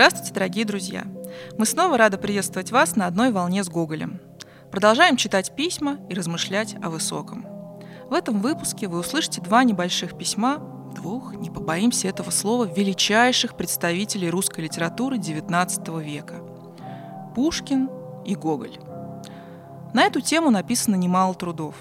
Здравствуйте, дорогие друзья! Мы снова рады приветствовать вас на одной волне с Гоголем. Продолжаем читать письма и размышлять о высоком. В этом выпуске вы услышите два небольших письма двух, не побоимся этого слова, величайших представителей русской литературы XIX века – Пушкин и Гоголь. На эту тему написано немало трудов.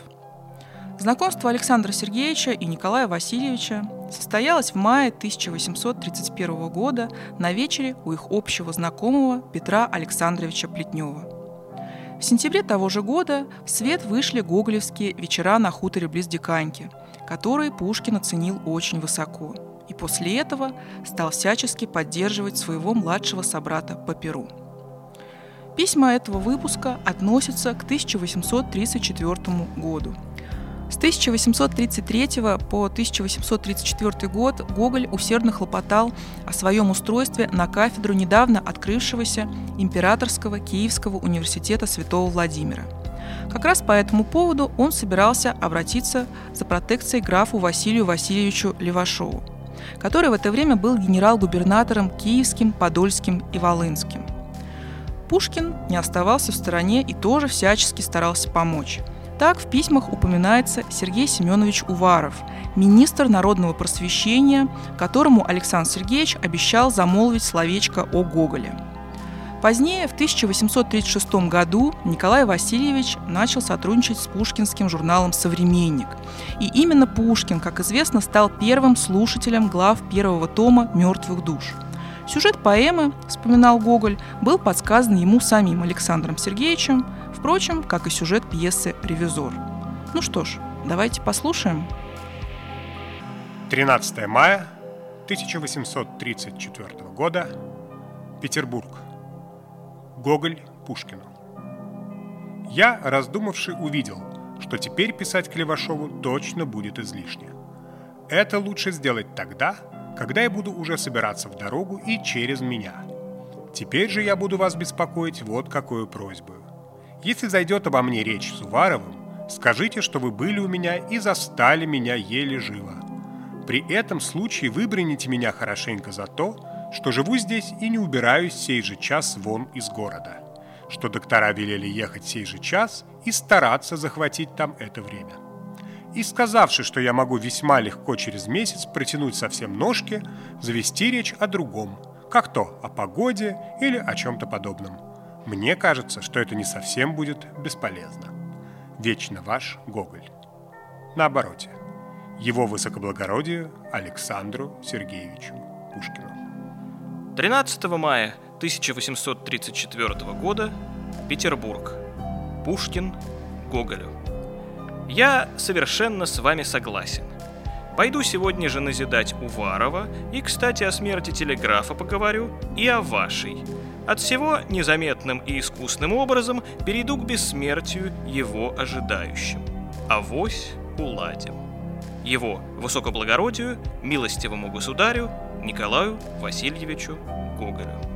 Знакомство Александра Сергеевича и Николая Васильевича состоялось в мае 1831 года на вечере у их общего знакомого Петра Александровича Плетнева. В сентябре того же года в свет вышли гоголевские вечера на хуторе близ Диканьки, которые Пушкин оценил очень высоко, и после этого стал всячески поддерживать своего младшего собрата по Перу. Письма этого выпуска относятся к 1834 году – 1833 по 1834 год Гоголь усердно хлопотал о своем устройстве на кафедру недавно открывшегося Императорского Киевского университета Святого Владимира. Как раз по этому поводу он собирался обратиться за протекцией графу Василию Васильевичу Левашову, который в это время был генерал-губернатором Киевским, Подольским и Волынским. Пушкин не оставался в стороне и тоже всячески старался помочь – так в письмах упоминается Сергей Семенович Уваров, министр народного просвещения, которому Александр Сергеевич обещал замолвить словечко о Гоголе. Позднее, в 1836 году, Николай Васильевич начал сотрудничать с пушкинским журналом «Современник». И именно Пушкин, как известно, стал первым слушателем глав первого тома «Мертвых душ». Сюжет поэмы, вспоминал Гоголь, был подсказан ему самим Александром Сергеевичем, Впрочем, как и сюжет пьесы «Ревизор». Ну что ж, давайте послушаем. 13 мая 1834 года. Петербург. Гоголь Пушкину. Я, раздумавший, увидел, что теперь писать Клевашову точно будет излишне. Это лучше сделать тогда, когда я буду уже собираться в дорогу и через меня. Теперь же я буду вас беспокоить вот какую просьбу. Если зайдет обо мне речь с Уваровым, скажите, что вы были у меня и застали меня еле живо. При этом случае выброните меня хорошенько за то, что живу здесь и не убираюсь сей же час вон из города, что доктора велели ехать сей же час и стараться захватить там это время. И сказавши, что я могу весьма легко через месяц протянуть совсем ножки, завести речь о другом, как то о погоде или о чем-то подобном – мне кажется, что это не совсем будет бесполезно. Вечно ваш Гоголь. На обороте. Его высокоблагородию Александру Сергеевичу Пушкину. 13 мая 1834 года. Петербург. Пушкин Гоголю. Я совершенно с вами согласен. Пойду сегодня же назидать Уварова, и, кстати, о смерти телеграфа поговорю, и о вашей – от всего незаметным и искусным образом перейду к бессмертию его ожидающим. Авось уладим. Его высокоблагородию, милостивому государю Николаю Васильевичу Гоголю.